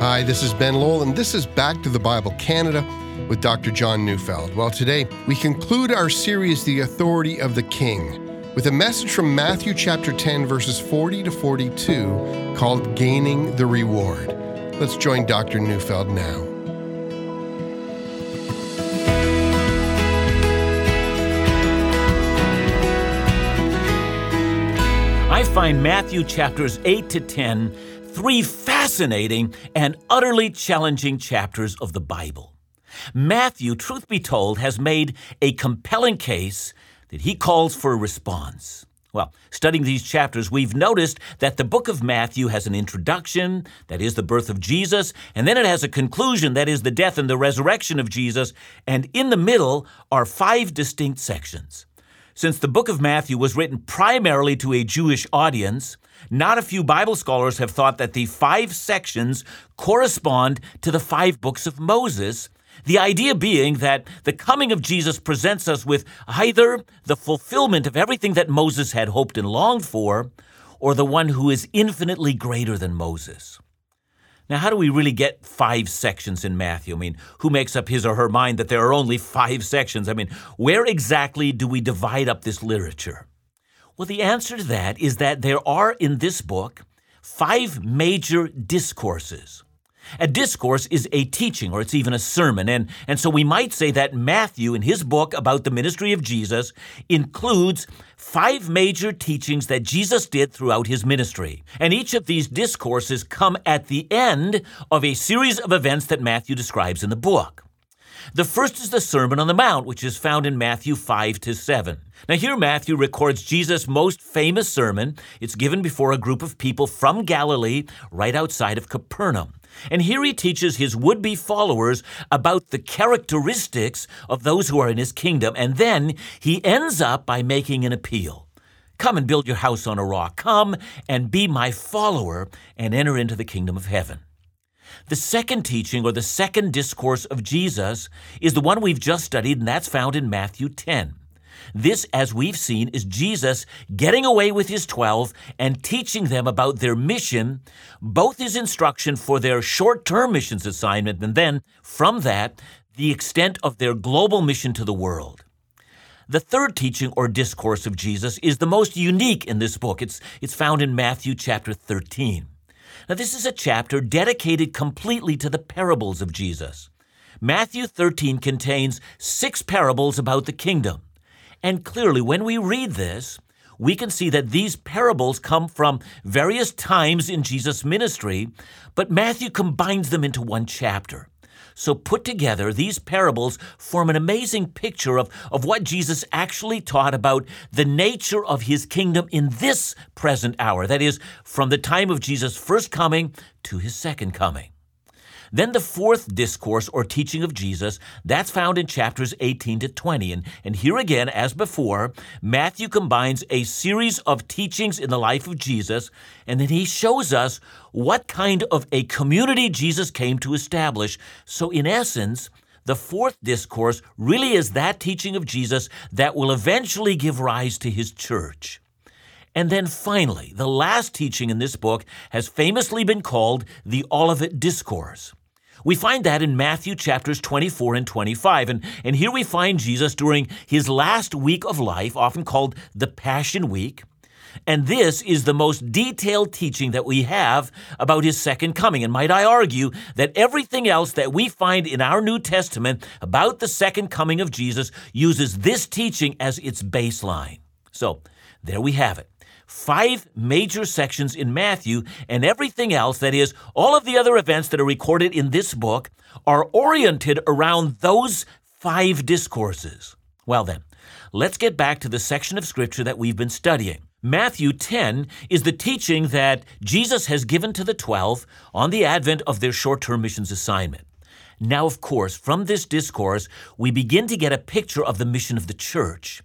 Hi, this is Ben Lowell, and this is Back to the Bible Canada with Dr. John Neufeld. Well, today we conclude our series, The Authority of the King, with a message from Matthew chapter 10, verses 40 to 42, called Gaining the Reward. Let's join Dr. Neufeld now. I find Matthew chapters 8 to 10 three fascinating and utterly challenging chapters of the Bible. Matthew, truth be told, has made a compelling case that he calls for a response. Well, studying these chapters, we've noticed that the book of Matthew has an introduction, that is the birth of Jesus, and then it has a conclusion, that is the death and the resurrection of Jesus, and in the middle are five distinct sections. Since the book of Matthew was written primarily to a Jewish audience, not a few Bible scholars have thought that the five sections correspond to the five books of Moses, the idea being that the coming of Jesus presents us with either the fulfillment of everything that Moses had hoped and longed for, or the one who is infinitely greater than Moses. Now, how do we really get five sections in Matthew? I mean, who makes up his or her mind that there are only five sections? I mean, where exactly do we divide up this literature? Well, the answer to that is that there are in this book five major discourses. A discourse is a teaching, or it's even a sermon. And, and so we might say that Matthew, in his book about the ministry of Jesus, includes five major teachings that Jesus did throughout his ministry. And each of these discourses come at the end of a series of events that Matthew describes in the book. The first is the Sermon on the Mount, which is found in Matthew 5 to 7. Now, here Matthew records Jesus' most famous sermon. It's given before a group of people from Galilee, right outside of Capernaum. And here he teaches his would be followers about the characteristics of those who are in his kingdom. And then he ends up by making an appeal Come and build your house on a rock. Come and be my follower and enter into the kingdom of heaven. The second teaching or the second discourse of Jesus is the one we've just studied, and that's found in Matthew 10. This, as we've seen, is Jesus getting away with his 12 and teaching them about their mission, both his instruction for their short term missions assignment, and then from that, the extent of their global mission to the world. The third teaching or discourse of Jesus is the most unique in this book. It's, it's found in Matthew chapter 13. Now, this is a chapter dedicated completely to the parables of Jesus. Matthew 13 contains six parables about the kingdom. And clearly, when we read this, we can see that these parables come from various times in Jesus' ministry, but Matthew combines them into one chapter. So, put together, these parables form an amazing picture of, of what Jesus actually taught about the nature of his kingdom in this present hour. That is, from the time of Jesus' first coming to his second coming. Then the fourth discourse or teaching of Jesus, that's found in chapters 18 to 20. And, and here again, as before, Matthew combines a series of teachings in the life of Jesus, and then he shows us what kind of a community Jesus came to establish. So, in essence, the fourth discourse really is that teaching of Jesus that will eventually give rise to his church. And then finally, the last teaching in this book has famously been called the Olivet Discourse. We find that in Matthew chapters 24 and 25. And, and here we find Jesus during his last week of life, often called the Passion Week. And this is the most detailed teaching that we have about his second coming. And might I argue that everything else that we find in our New Testament about the second coming of Jesus uses this teaching as its baseline. So there we have it five major sections in Matthew, and everything else, that is, all of the other events that are recorded in this book, are oriented around those five discourses. Well, then, let's get back to the section of Scripture that we've been studying. Matthew 10 is the teaching that Jesus has given to the 12 on the advent of their short term missions assignment. Now, of course, from this discourse, we begin to get a picture of the mission of the church.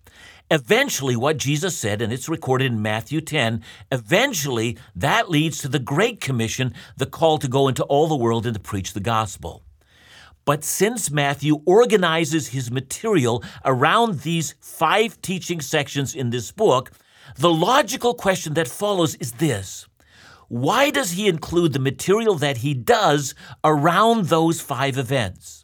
Eventually, what Jesus said, and it's recorded in Matthew 10, eventually that leads to the Great Commission, the call to go into all the world and to preach the gospel. But since Matthew organizes his material around these five teaching sections in this book, the logical question that follows is this why does he include the material that he does around those five events?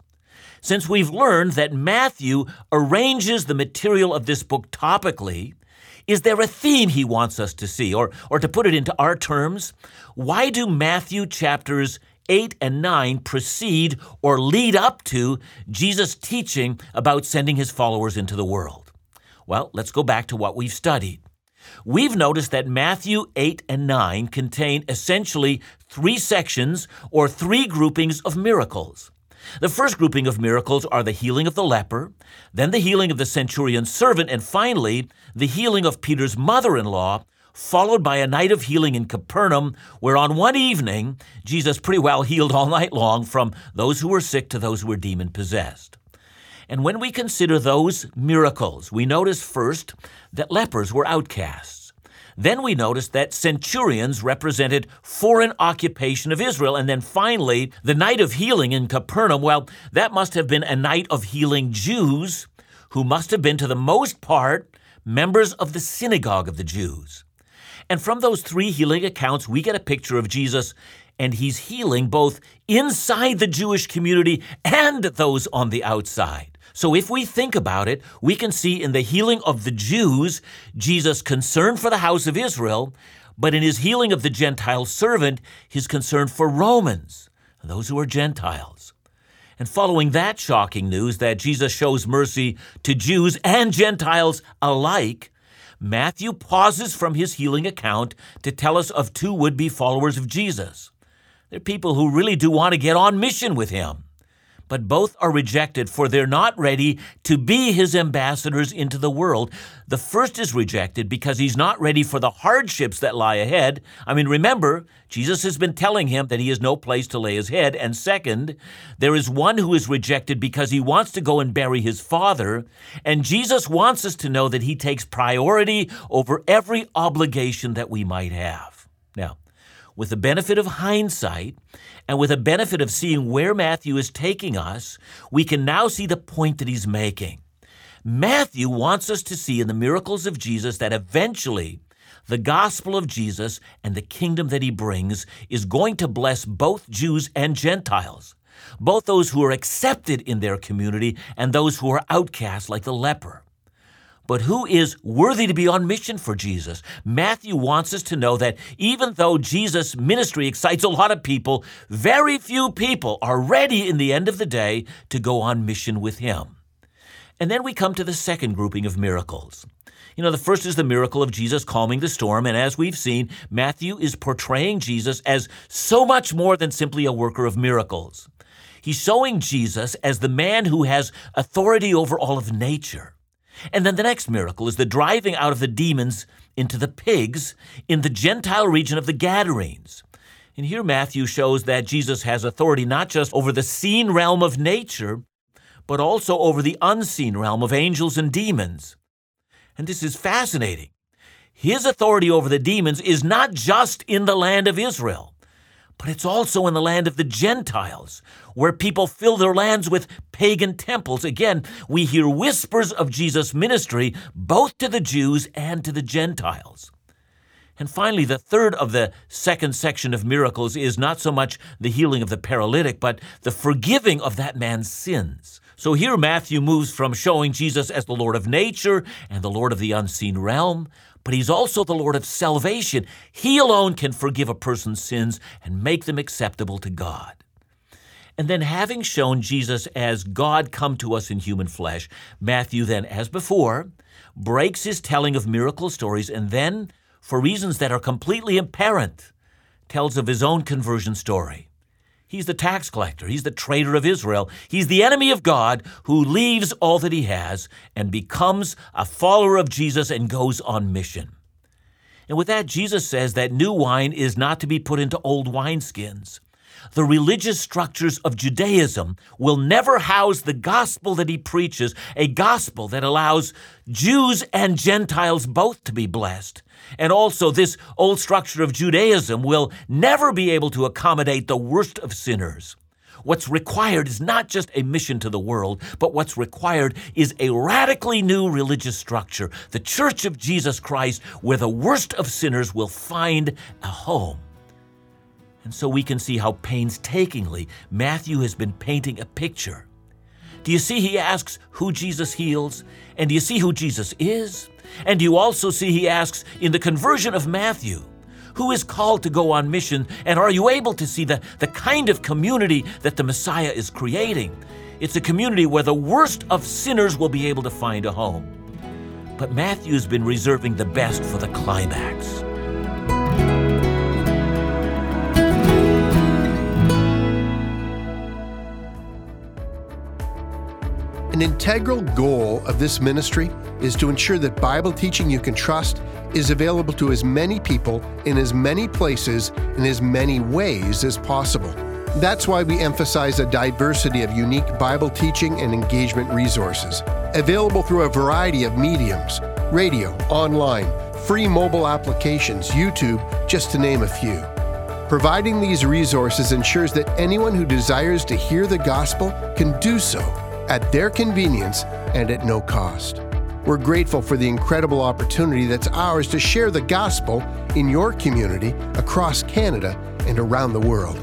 Since we've learned that Matthew arranges the material of this book topically, is there a theme he wants us to see? Or, or to put it into our terms, why do Matthew chapters 8 and 9 precede or lead up to Jesus' teaching about sending his followers into the world? Well, let's go back to what we've studied. We've noticed that Matthew 8 and 9 contain essentially three sections or three groupings of miracles. The first grouping of miracles are the healing of the leper, then the healing of the centurion's servant, and finally, the healing of Peter's mother in law, followed by a night of healing in Capernaum, where on one evening, Jesus pretty well healed all night long from those who were sick to those who were demon possessed. And when we consider those miracles, we notice first that lepers were outcasts. Then we noticed that centurions represented foreign occupation of Israel. And then finally, the night of healing in Capernaum, well, that must have been a night of healing Jews who must have been, to the most part, members of the synagogue of the Jews. And from those three healing accounts, we get a picture of Jesus, and he's healing both inside the Jewish community and those on the outside. So if we think about it, we can see in the healing of the Jews, Jesus' concern for the house of Israel, but in his healing of the Gentile servant, his concern for Romans, those who are Gentiles. And following that shocking news that Jesus shows mercy to Jews and Gentiles alike, Matthew pauses from his healing account to tell us of two would be followers of Jesus. They're people who really do want to get on mission with him but both are rejected, for they're not ready to be his ambassadors into the world. The first is rejected because he's not ready for the hardships that lie ahead. I mean, remember, Jesus has been telling him that he has no place to lay his head. And second, there is one who is rejected because he wants to go and bury his father. And Jesus wants us to know that he takes priority over every obligation that we might have. Now, with the benefit of hindsight, and with the benefit of seeing where Matthew is taking us, we can now see the point that he's making. Matthew wants us to see in the miracles of Jesus that eventually the gospel of Jesus and the kingdom that he brings is going to bless both Jews and Gentiles, both those who are accepted in their community and those who are outcast like the leper but who is worthy to be on mission for Jesus. Matthew wants us to know that even though Jesus' ministry excites a lot of people, very few people are ready in the end of the day to go on mission with him. And then we come to the second grouping of miracles. You know, the first is the miracle of Jesus calming the storm, and as we've seen, Matthew is portraying Jesus as so much more than simply a worker of miracles. He's showing Jesus as the man who has authority over all of nature. And then the next miracle is the driving out of the demons into the pigs in the Gentile region of the Gadarenes. And here Matthew shows that Jesus has authority not just over the seen realm of nature, but also over the unseen realm of angels and demons. And this is fascinating. His authority over the demons is not just in the land of Israel but it's also in the land of the Gentiles, where people fill their lands with pagan temples. Again, we hear whispers of Jesus' ministry both to the Jews and to the Gentiles. And finally, the third of the second section of miracles is not so much the healing of the paralytic, but the forgiving of that man's sins. So here Matthew moves from showing Jesus as the Lord of nature and the Lord of the unseen realm but He's also the Lord of salvation. He alone can forgive a person's sins and make them acceptable to God. And then, having shown Jesus as God come to us in human flesh, Matthew then, as before, breaks his telling of miracle stories and then, for reasons that are completely apparent, tells of his own conversion story. He's the tax collector. He's the traitor of Israel. He's the enemy of God who leaves all that he has and becomes a follower of Jesus and goes on mission. And with that, Jesus says that new wine is not to be put into old wineskins. The religious structures of Judaism will never house the gospel that he preaches, a gospel that allows Jews and Gentiles both to be blessed. And also, this old structure of Judaism will never be able to accommodate the worst of sinners. What's required is not just a mission to the world, but what's required is a radically new religious structure, the Church of Jesus Christ, where the worst of sinners will find a home. And so we can see how painstakingly Matthew has been painting a picture. Do you see he asks who Jesus heals? And do you see who Jesus is? And you also see he asks in the conversion of Matthew, who is called to go on mission? And are you able to see the, the kind of community that the Messiah is creating? It's a community where the worst of sinners will be able to find a home. But Matthew's been reserving the best for the climax. An integral goal of this ministry is to ensure that Bible teaching you can trust is available to as many people in as many places in as many ways as possible. That's why we emphasize a diversity of unique Bible teaching and engagement resources, available through a variety of mediums radio, online, free mobile applications, YouTube, just to name a few. Providing these resources ensures that anyone who desires to hear the gospel can do so at their convenience and at no cost. We're grateful for the incredible opportunity that's ours to share the gospel in your community across Canada and around the world.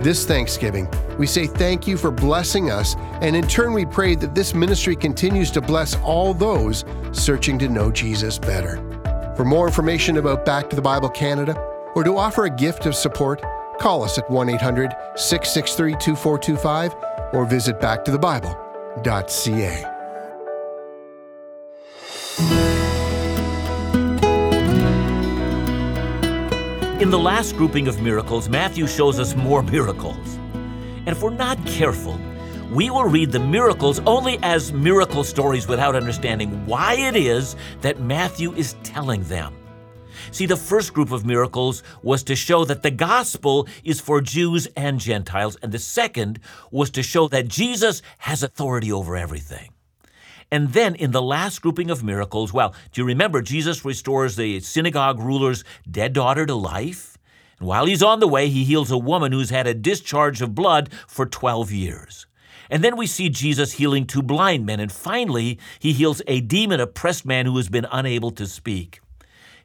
This Thanksgiving, we say thank you for blessing us, and in turn, we pray that this ministry continues to bless all those searching to know Jesus better. For more information about Back to the Bible Canada, or to offer a gift of support, call us at 1 800 663 2425 or visit In the last grouping of miracles, Matthew shows us more miracles. And if we're not careful, we will read the miracles only as miracle stories without understanding why it is that Matthew is telling them. See, the first group of miracles was to show that the gospel is for Jews and Gentiles, and the second was to show that Jesus has authority over everything. And then in the last grouping of miracles, well, do you remember Jesus restores the synagogue ruler's dead daughter to life? And while he's on the way, he heals a woman who's had a discharge of blood for 12 years. And then we see Jesus healing two blind men. And finally, he heals a demon oppressed man who has been unable to speak.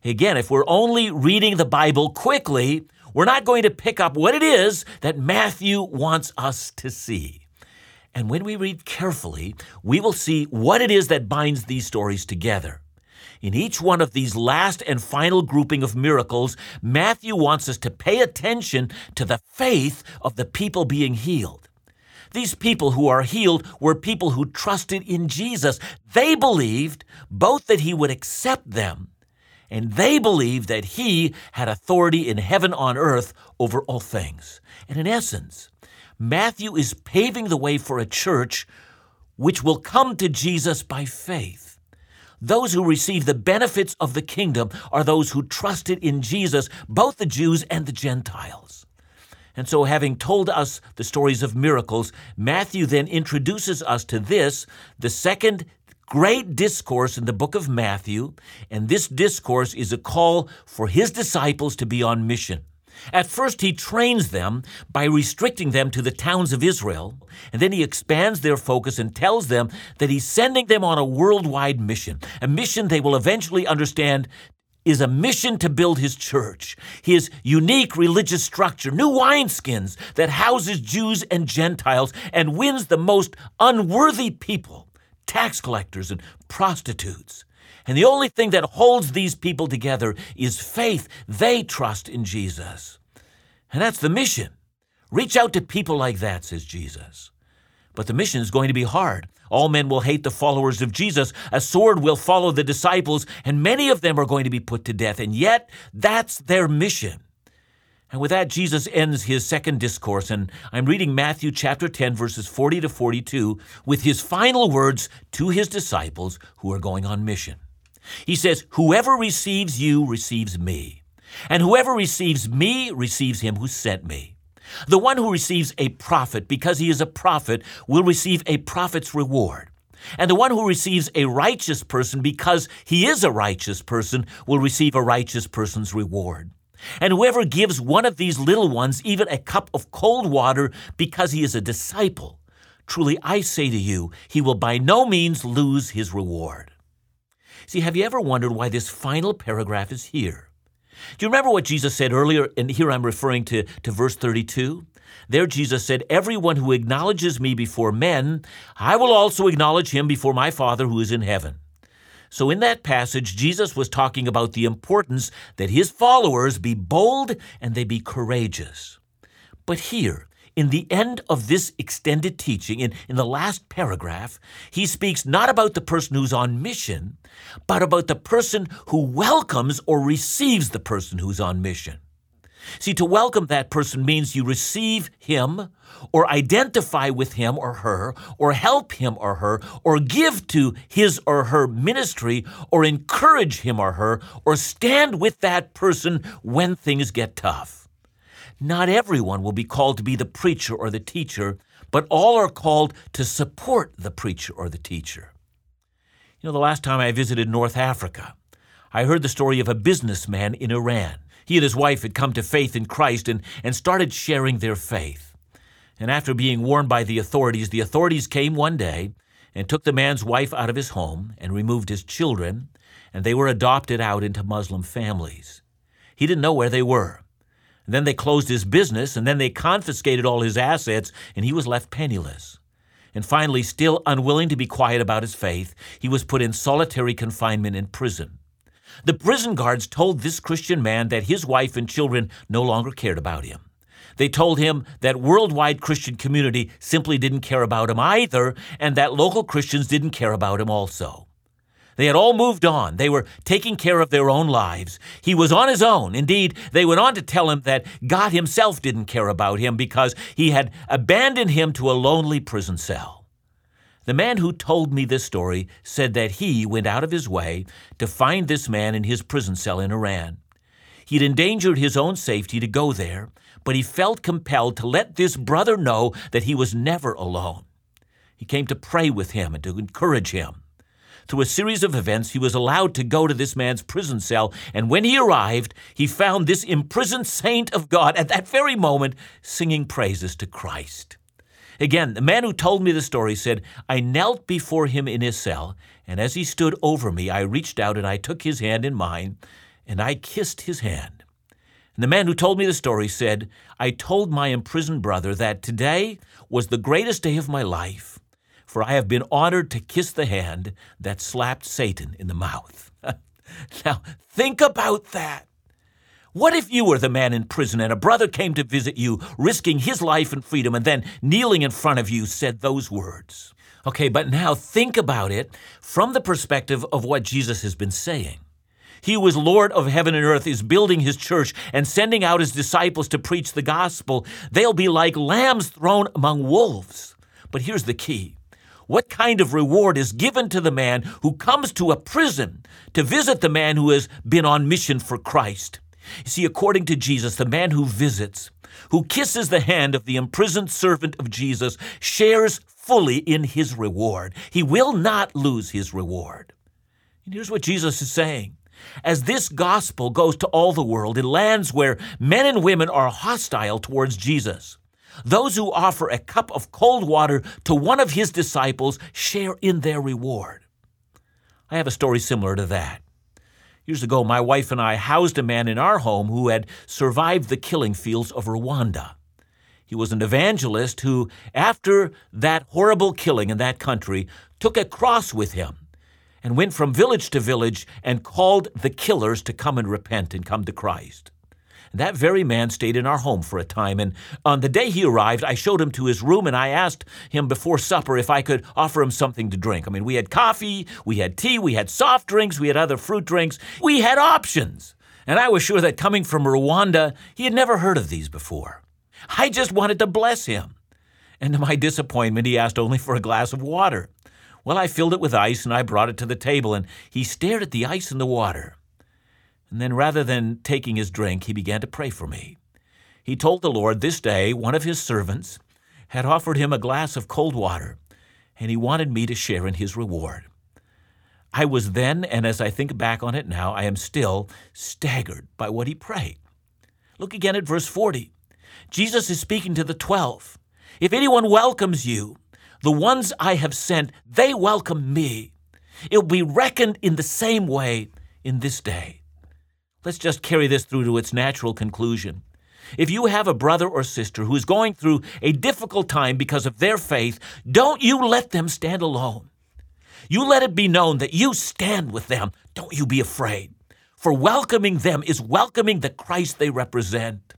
Again, if we're only reading the Bible quickly, we're not going to pick up what it is that Matthew wants us to see. And when we read carefully, we will see what it is that binds these stories together. In each one of these last and final grouping of miracles, Matthew wants us to pay attention to the faith of the people being healed. These people who are healed were people who trusted in Jesus. They believed both that he would accept them and they believed that he had authority in heaven on earth over all things. And in essence, Matthew is paving the way for a church which will come to Jesus by faith. Those who receive the benefits of the kingdom are those who trusted in Jesus, both the Jews and the Gentiles. And so, having told us the stories of miracles, Matthew then introduces us to this, the second great discourse in the book of Matthew. And this discourse is a call for his disciples to be on mission. At first, he trains them by restricting them to the towns of Israel, and then he expands their focus and tells them that he's sending them on a worldwide mission, a mission they will eventually understand is a mission to build his church, his unique religious structure, new wineskins that houses Jews and Gentiles and wins the most unworthy people, tax collectors and prostitutes. And the only thing that holds these people together is faith. They trust in Jesus. And that's the mission. Reach out to people like that, says Jesus. But the mission is going to be hard. All men will hate the followers of Jesus. A sword will follow the disciples, and many of them are going to be put to death. And yet, that's their mission. And with that, Jesus ends his second discourse, and I'm reading Matthew chapter 10, verses 40 to 42, with his final words to his disciples who are going on mission. He says, Whoever receives you receives me, and whoever receives me receives him who sent me. The one who receives a prophet because he is a prophet will receive a prophet's reward. And the one who receives a righteous person because he is a righteous person will receive a righteous person's reward. And whoever gives one of these little ones even a cup of cold water because he is a disciple, truly I say to you, he will by no means lose his reward. See, have you ever wondered why this final paragraph is here? Do you remember what Jesus said earlier? And here I'm referring to, to verse 32. There, Jesus said, Everyone who acknowledges me before men, I will also acknowledge him before my Father who is in heaven. So, in that passage, Jesus was talking about the importance that his followers be bold and they be courageous. But here, in the end of this extended teaching, in, in the last paragraph, he speaks not about the person who's on mission, but about the person who welcomes or receives the person who's on mission. See, to welcome that person means you receive him, or identify with him or her, or help him or her, or give to his or her ministry, or encourage him or her, or stand with that person when things get tough. Not everyone will be called to be the preacher or the teacher, but all are called to support the preacher or the teacher. You know, the last time I visited North Africa, I heard the story of a businessman in Iran. He and his wife had come to faith in Christ and, and started sharing their faith. And after being warned by the authorities, the authorities came one day and took the man's wife out of his home and removed his children, and they were adopted out into Muslim families. He didn't know where they were. And then they closed his business, and then they confiscated all his assets, and he was left penniless. And finally, still unwilling to be quiet about his faith, he was put in solitary confinement in prison. The prison guards told this Christian man that his wife and children no longer cared about him. They told him that worldwide Christian community simply didn't care about him either, and that local Christians didn't care about him also. They had all moved on. They were taking care of their own lives. He was on his own. Indeed, they went on to tell him that God himself didn't care about him because he had abandoned him to a lonely prison cell. The man who told me this story said that he went out of his way to find this man in his prison cell in Iran. He'd endangered his own safety to go there, but he felt compelled to let this brother know that he was never alone. He came to pray with him and to encourage him. Through a series of events, he was allowed to go to this man's prison cell, and when he arrived, he found this imprisoned saint of God at that very moment singing praises to Christ. Again, the man who told me the story said, I knelt before him in his cell, and as he stood over me, I reached out and I took his hand in mine, and I kissed his hand. And the man who told me the story said, I told my imprisoned brother that today was the greatest day of my life, for I have been honored to kiss the hand that slapped Satan in the mouth. now, think about that. What if you were the man in prison and a brother came to visit you, risking his life and freedom, and then kneeling in front of you said those words? Okay, but now think about it from the perspective of what Jesus has been saying. He who is Lord of heaven and earth is building his church and sending out his disciples to preach the gospel. They'll be like lambs thrown among wolves. But here's the key what kind of reward is given to the man who comes to a prison to visit the man who has been on mission for Christ? You see, according to Jesus, the man who visits, who kisses the hand of the imprisoned servant of Jesus, shares fully in his reward. He will not lose his reward. And here's what Jesus is saying. As this gospel goes to all the world in lands where men and women are hostile towards Jesus, those who offer a cup of cold water to one of his disciples share in their reward. I have a story similar to that. Years ago, my wife and I housed a man in our home who had survived the killing fields of Rwanda. He was an evangelist who, after that horrible killing in that country, took a cross with him and went from village to village and called the killers to come and repent and come to Christ. That very man stayed in our home for a time, and on the day he arrived, I showed him to his room and I asked him before supper if I could offer him something to drink. I mean, we had coffee, we had tea, we had soft drinks, we had other fruit drinks, we had options. And I was sure that coming from Rwanda, he had never heard of these before. I just wanted to bless him. And to my disappointment, he asked only for a glass of water. Well, I filled it with ice and I brought it to the table, and he stared at the ice and the water. And then, rather than taking his drink, he began to pray for me. He told the Lord this day one of his servants had offered him a glass of cold water, and he wanted me to share in his reward. I was then, and as I think back on it now, I am still staggered by what he prayed. Look again at verse 40. Jesus is speaking to the twelve. If anyone welcomes you, the ones I have sent, they welcome me. It will be reckoned in the same way in this day. Let's just carry this through to its natural conclusion. If you have a brother or sister who is going through a difficult time because of their faith, don't you let them stand alone. You let it be known that you stand with them. Don't you be afraid. For welcoming them is welcoming the Christ they represent.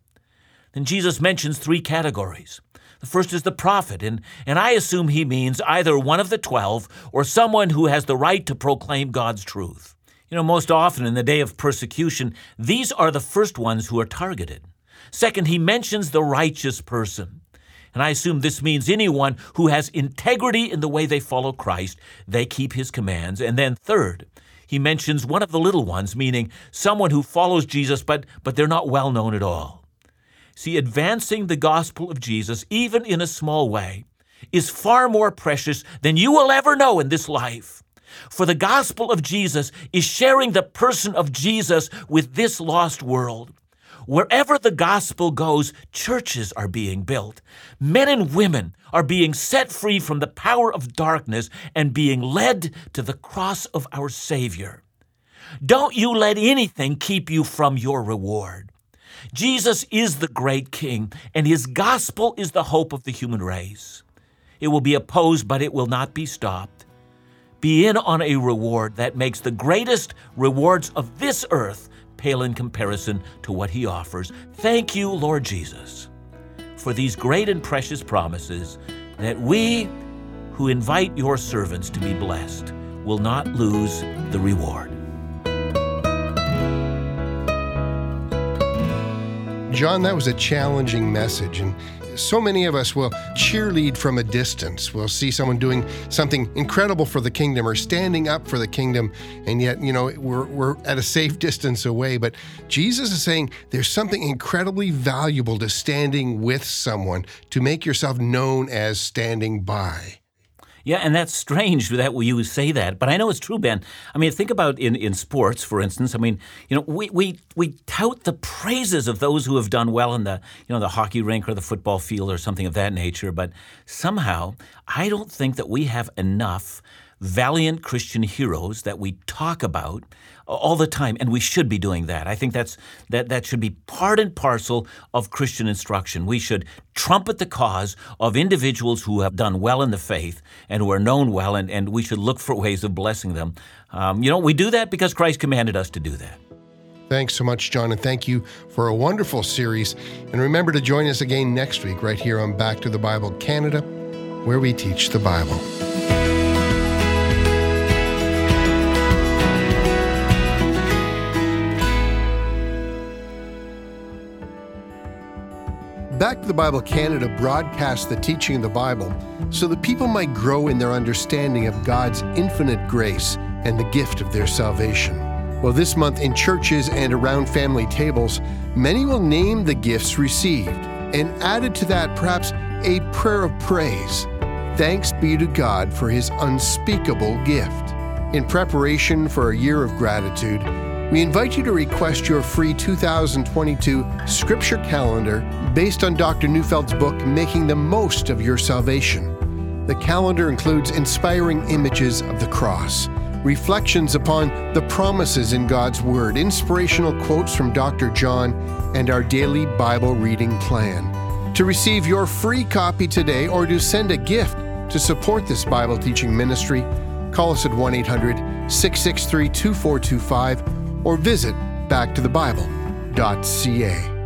Then Jesus mentions three categories. The first is the prophet, and, and I assume he means either one of the twelve or someone who has the right to proclaim God's truth. You know, most often in the day of persecution, these are the first ones who are targeted. Second, he mentions the righteous person. And I assume this means anyone who has integrity in the way they follow Christ, they keep his commands. And then third, he mentions one of the little ones, meaning someone who follows Jesus, but, but they're not well known at all. See, advancing the gospel of Jesus, even in a small way, is far more precious than you will ever know in this life. For the gospel of Jesus is sharing the person of Jesus with this lost world. Wherever the gospel goes, churches are being built. Men and women are being set free from the power of darkness and being led to the cross of our Savior. Don't you let anything keep you from your reward. Jesus is the great King, and his gospel is the hope of the human race. It will be opposed, but it will not be stopped. Be in on a reward that makes the greatest rewards of this earth pale in comparison to what he offers. Thank you, Lord Jesus, for these great and precious promises that we who invite your servants to be blessed will not lose the reward. John, that was a challenging message. And so many of us will cheerlead from a distance. We'll see someone doing something incredible for the kingdom or standing up for the kingdom, and yet, you know, we're, we're at a safe distance away. But Jesus is saying there's something incredibly valuable to standing with someone, to make yourself known as standing by. Yeah, and that's strange that you say that, but I know it's true, Ben. I mean, think about in, in sports, for instance. I mean, you know, we, we we tout the praises of those who have done well in the you know the hockey rink or the football field or something of that nature, but somehow I don't think that we have enough valiant Christian heroes that we talk about all the time, and we should be doing that. I think that's that that should be part and parcel of Christian instruction. We should trumpet the cause of individuals who have done well in the faith and who are known well, and, and we should look for ways of blessing them. Um, you know, we do that because Christ commanded us to do that. Thanks so much, John, and thank you for a wonderful series. And remember to join us again next week, right here on Back to the Bible Canada, where we teach the Bible. Back to the Bible Canada broadcasts the teaching of the Bible so that people might grow in their understanding of God's infinite grace and the gift of their salvation. Well, this month in churches and around family tables, many will name the gifts received and added to that perhaps a prayer of praise. Thanks be to God for his unspeakable gift. In preparation for a year of gratitude, we invite you to request your free 2022 scripture calendar based on Dr. Neufeld's book, Making the Most of Your Salvation. The calendar includes inspiring images of the cross, reflections upon the promises in God's Word, inspirational quotes from Dr. John, and our daily Bible reading plan. To receive your free copy today or to send a gift to support this Bible teaching ministry, call us at 1 800 663 2425 or visit backtothebible.ca.